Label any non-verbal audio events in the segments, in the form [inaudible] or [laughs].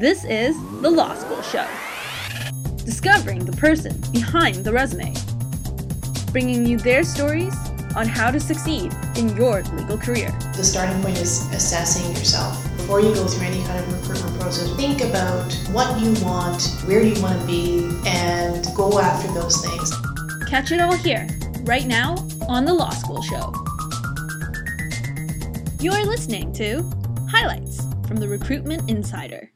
This is The Law School Show. Discovering the person behind the resume. Bringing you their stories on how to succeed in your legal career. The starting point is assessing yourself. Before you go through any kind of recruitment process, think about what you want, where you want to be, and go after those things. Catch it all here, right now, on The Law School Show. You're listening to Highlights from the Recruitment Insider.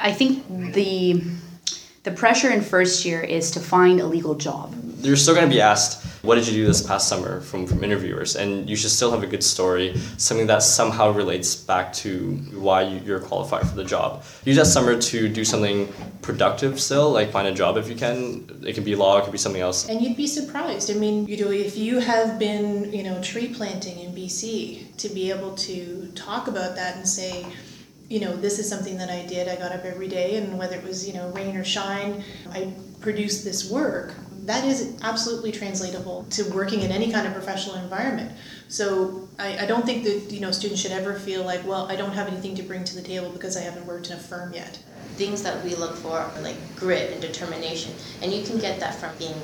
I think the the pressure in first year is to find a legal job. You're still going to be asked, what did you do this past summer from, from interviewers? And you should still have a good story, something that somehow relates back to why you, you're qualified for the job. Use that summer to do something productive still, like find a job if you can. It can be law, it could be something else. And you'd be surprised. I mean, you know, if you have been, you know, tree planting in BC, to be able to talk about that and say, you know, this is something that I did. I got up every day, and whether it was, you know, rain or shine, I produced this work. That is absolutely translatable to working in any kind of professional environment. So I, I don't think that, you know, students should ever feel like, well, I don't have anything to bring to the table because I haven't worked in a firm yet. Things that we look for are like grit and determination, and you can get that from being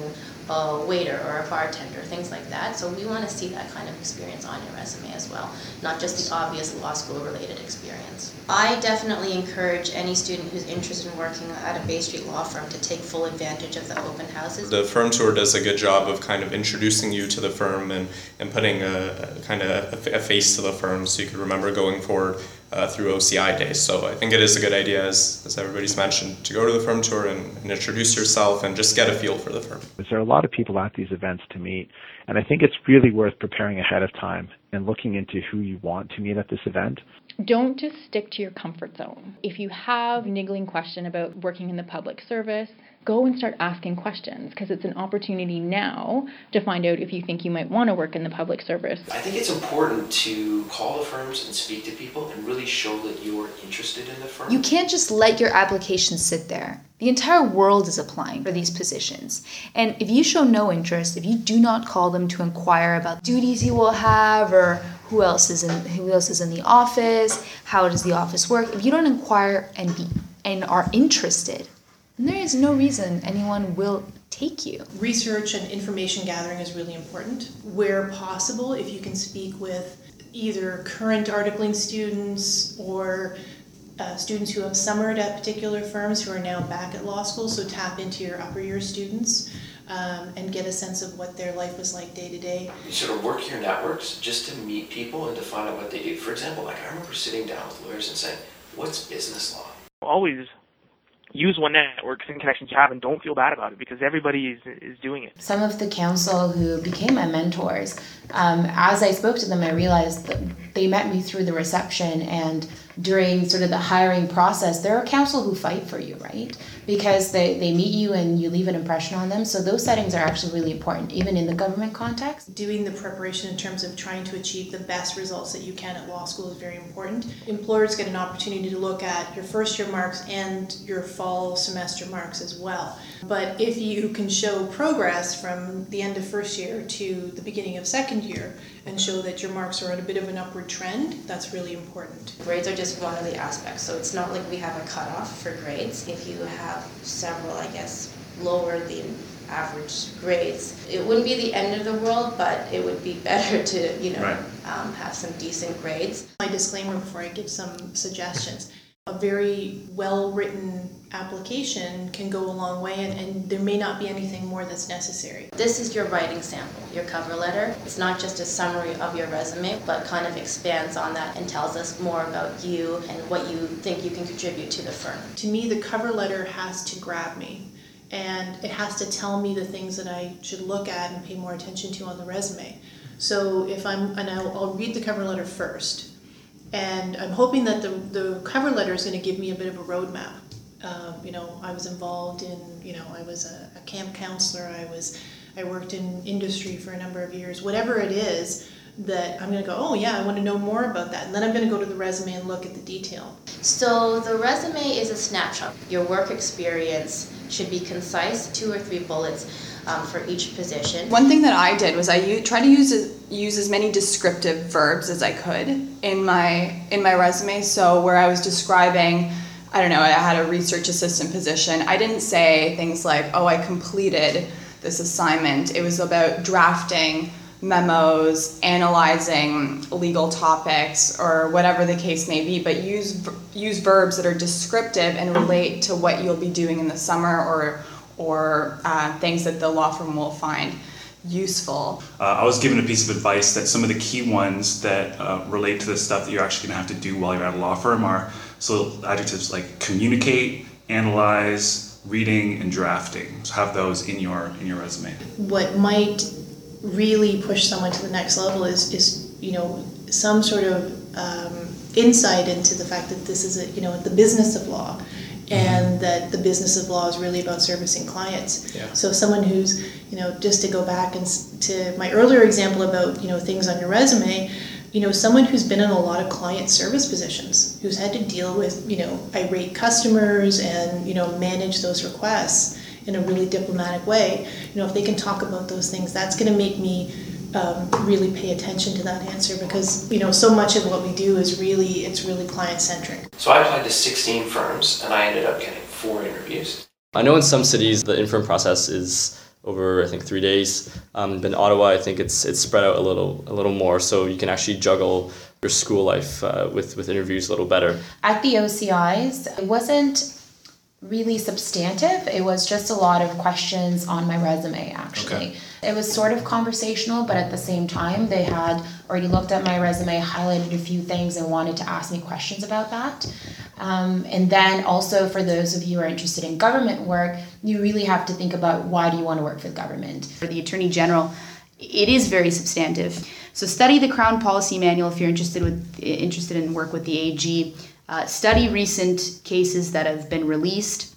a waiter or a bartender, things like that. So we want to see that kind of experience on your resume as well, not just the obvious law school related experience. I definitely encourage any student who's interested in working at a Bay Street law firm to take full advantage of the open houses. The firm tour does a good job of kind of introducing you to the firm and, and putting a, a kind of a, a face to the firm so you can remember going forward uh, through OCI days. So I think it is a good idea, as, as everybody's mentioned, to go to the firm tour and, and, introduce yourself and just get a feel for the firm. There are a lot of people at these events to meet, and I think it's really worth preparing ahead of time and looking into who you want to meet at this event. Don't just stick to your comfort zone. If you have a niggling question about working in the public service, go and start asking questions because it's an opportunity now to find out if you think you might want to work in the public service. I think it's important to call the firms and speak to people and really show that you're interested in the firm. You can't just let your application sit there. The entire world is applying for these positions. And if you show no interest, if you do not call them to inquire about duties you will have or who else is in who else is in the office, how does the office work, if you don't inquire and be and are interested, and there is no reason anyone will take you. Research and information gathering is really important. Where possible, if you can speak with either current articling students or uh, students who have summered at particular firms who are now back at law school, so tap into your upper year students. Um, and get a sense of what their life was like day to day. You sort of work your networks just to meet people and to find out what they do. For example, like I remember sitting down with lawyers and saying, "What's business law?" Always use what networks and connections you have and don't feel bad about it because everybody is, is doing it. Some of the counsel who became my mentors, um, as I spoke to them, I realized that they met me through the reception and during sort of the hiring process, there are counsel who fight for you, right? Because they, they meet you and you leave an impression on them. So those settings are actually really important, even in the government context. Doing the preparation in terms of trying to achieve the best results that you can at law school is very important. Employers get an opportunity to look at your first year marks and your fall semester marks as well. But if you can show progress from the end of first year to the beginning of second year and show that your marks are on a bit of an upward trend, that's really important. Grades are just one of the aspects, so it's not like we have a cutoff for grades. If you have several, I guess, lower than average grades, it wouldn't be the end of the world, but it would be [laughs] better to, you know, right. um, have some decent grades. My disclaimer before I give some suggestions a very well written application can go a long way and, and, there may not be anything more that's necessary. This is your writing sample, your cover letter. It's not just a summary of your resume, but kind of expands on that and tells us more about you and what you think you can contribute to the firm. To me, the cover letter has to grab me and it has to tell me the things that I should look at and pay more attention to on the resume. So if I'm, and I'll, I'll read the cover letter first and I'm hoping that the, the cover letter is going to give me a bit of a roadmap. Uh, you know, I was involved in, you know, I was a, a, camp counselor, I was, I worked in industry for a number of years, whatever it is that I'm going to go, oh yeah, I want to know more about that. And then I'm going to go to the resume and look at the detail. So the resume is a snapshot. Your work experience should be concise, two or three bullets um, for each position. One thing that I did was I u- try to use as, use as many descriptive verbs as I could in my in my resume. So where I was describing I don't know, I had a research assistant position, I didn't say things like, oh, I completed this assignment. It was about drafting memos, analyzing legal topics, or whatever the case may be, but use use verbs that are descriptive and relate to what you'll be doing in the summer or or uh, things that the law firm will find useful. Uh, I was given a piece of advice that some of the key ones that uh, relate to the stuff that you're actually going to have to do while you're at a law firm are so adjectives like communicate, analyze, reading, and drafting. So have those in your in your resume. What might really push someone to the next level is is you know some sort of um, insight into the fact that this is a you know the business of law and that the business of law is really about servicing clients. Yeah. So someone who's, you know, just to go back and to my earlier example about, you know, things on your resume, you know, someone who's been in a lot of client service positions, who's had to deal with, you know, irate customers and, you know, manage those requests in a really diplomatic way, you know, if they can talk about those things, that's going to make me um, really pay attention to that answer because, you know, so much of what we do is really, it's really client centric. So I applied to 16 firms and I ended up getting four interviews. I know in some cities the in-firm process is over I think three days. Um, but in Ottawa, I think it's it's spread out a little a little more, so you can actually juggle your school life uh, with with interviews a little better. At the OCIs, it wasn't really substantive. It was just a lot of questions on my resume, actually. Okay. It was sort of conversational, but at the same time, they had already looked at my resume, highlighted a few things, and wanted to ask me questions about that. Um, and then also, for those of you who are interested in government work, you really have to think about why do you want to work for the government? For the Attorney General, it is very substantive. So study the Crown Policy Manual if you're interested with interested in work with the AG. Uh, study recent cases that have been released,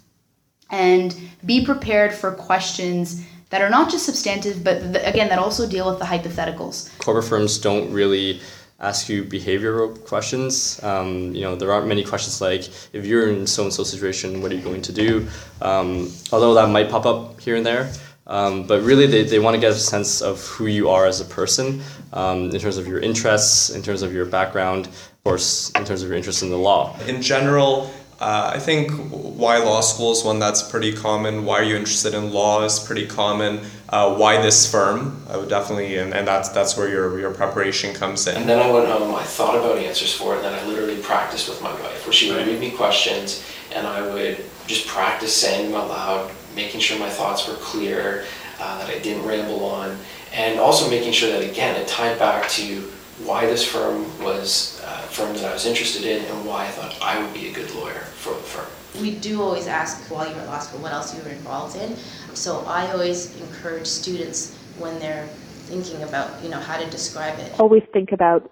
and be prepared for questions that are not just substantive, but th- again that also deal with the hypotheticals. Corporate firms don't really ask you behavioral questions. Um, you know, there aren't many questions like, if you're in so and so situation, what are you going to do? Um, although that might pop up here and there. Um, but really, they, they want to get a sense of who you are as a person um, in terms of your interests, in terms of your background, of course, in terms of your interest in the law. In general, uh, I think why law school is one that's pretty common. Why are you interested in law is pretty common. Uh, why this firm? I would definitely, and, and that's that's where your your preparation comes in. And then I went home, I thought about answers for it, and then I literally practiced with my wife, where she would read me questions, and I would just practice saying them out loud, making sure my thoughts were clear, uh, that I didn't ramble on, and also making sure that, again, it tied back to why this firm was firm that I was interested in and why I thought I would be a good lawyer for the firm. We do always ask while you're at law school what else you were involved in. So I always encourage students when they're thinking about, you know, how to describe it. always think about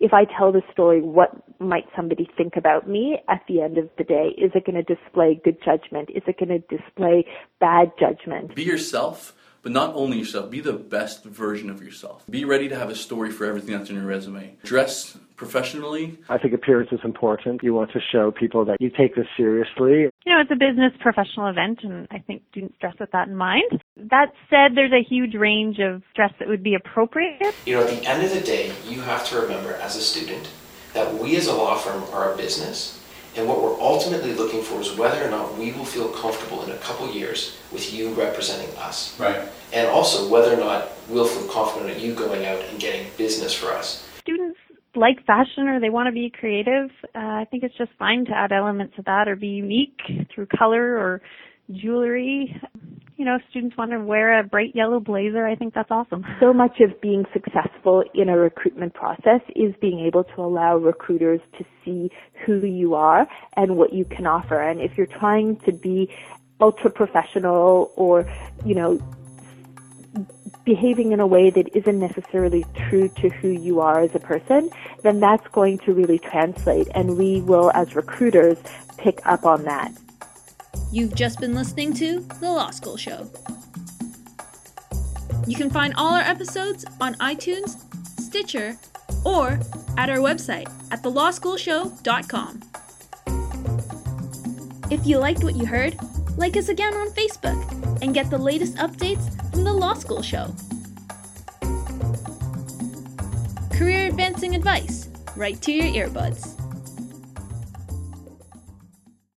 if I tell the story, what might somebody think about me at the end of the day? Is it going to display good judgment? Is it going to display bad judgment? Be yourself, but not only yourself, be the best version of yourself. Be ready to have a story for everything that's in your resume. Dress professionally. I think appearance is important. You want to show people that you take this seriously. You know, it's a business professional event, and I think students dress with that in mind. That said, there's a huge range of dress that would be appropriate. You know, at the end of the day, you have to remember as a student that we as a law firm are a business, and what we're ultimately looking for is whether or not we will feel comfortable in a couple years with you representing us. Right. And also whether or not we'll feel confident at you going out and getting business for us. Like fashion or they want to be creative. Uh, I think it's just fine to add elements of that or be unique through color or jewelry. You know, students want to wear a bright yellow blazer. I think that's awesome. [laughs] So much of being successful in a recruitment process is being able to allow recruiters to see who you are and what you can offer. And if you're trying to be ultra professional or, you know, behaving in a way that isn't necessarily true to who you are as a person, then that's going to really translate. And we will, as recruiters, pick up on that. You've just been listening to The Law School Show. You can find all our episodes on iTunes, Stitcher, or at our website at thelawschoolshow.com. If you liked what you heard, like us again on Facebook and get the latest updates from The Law School Show. Career advancing advice right to your earbuds.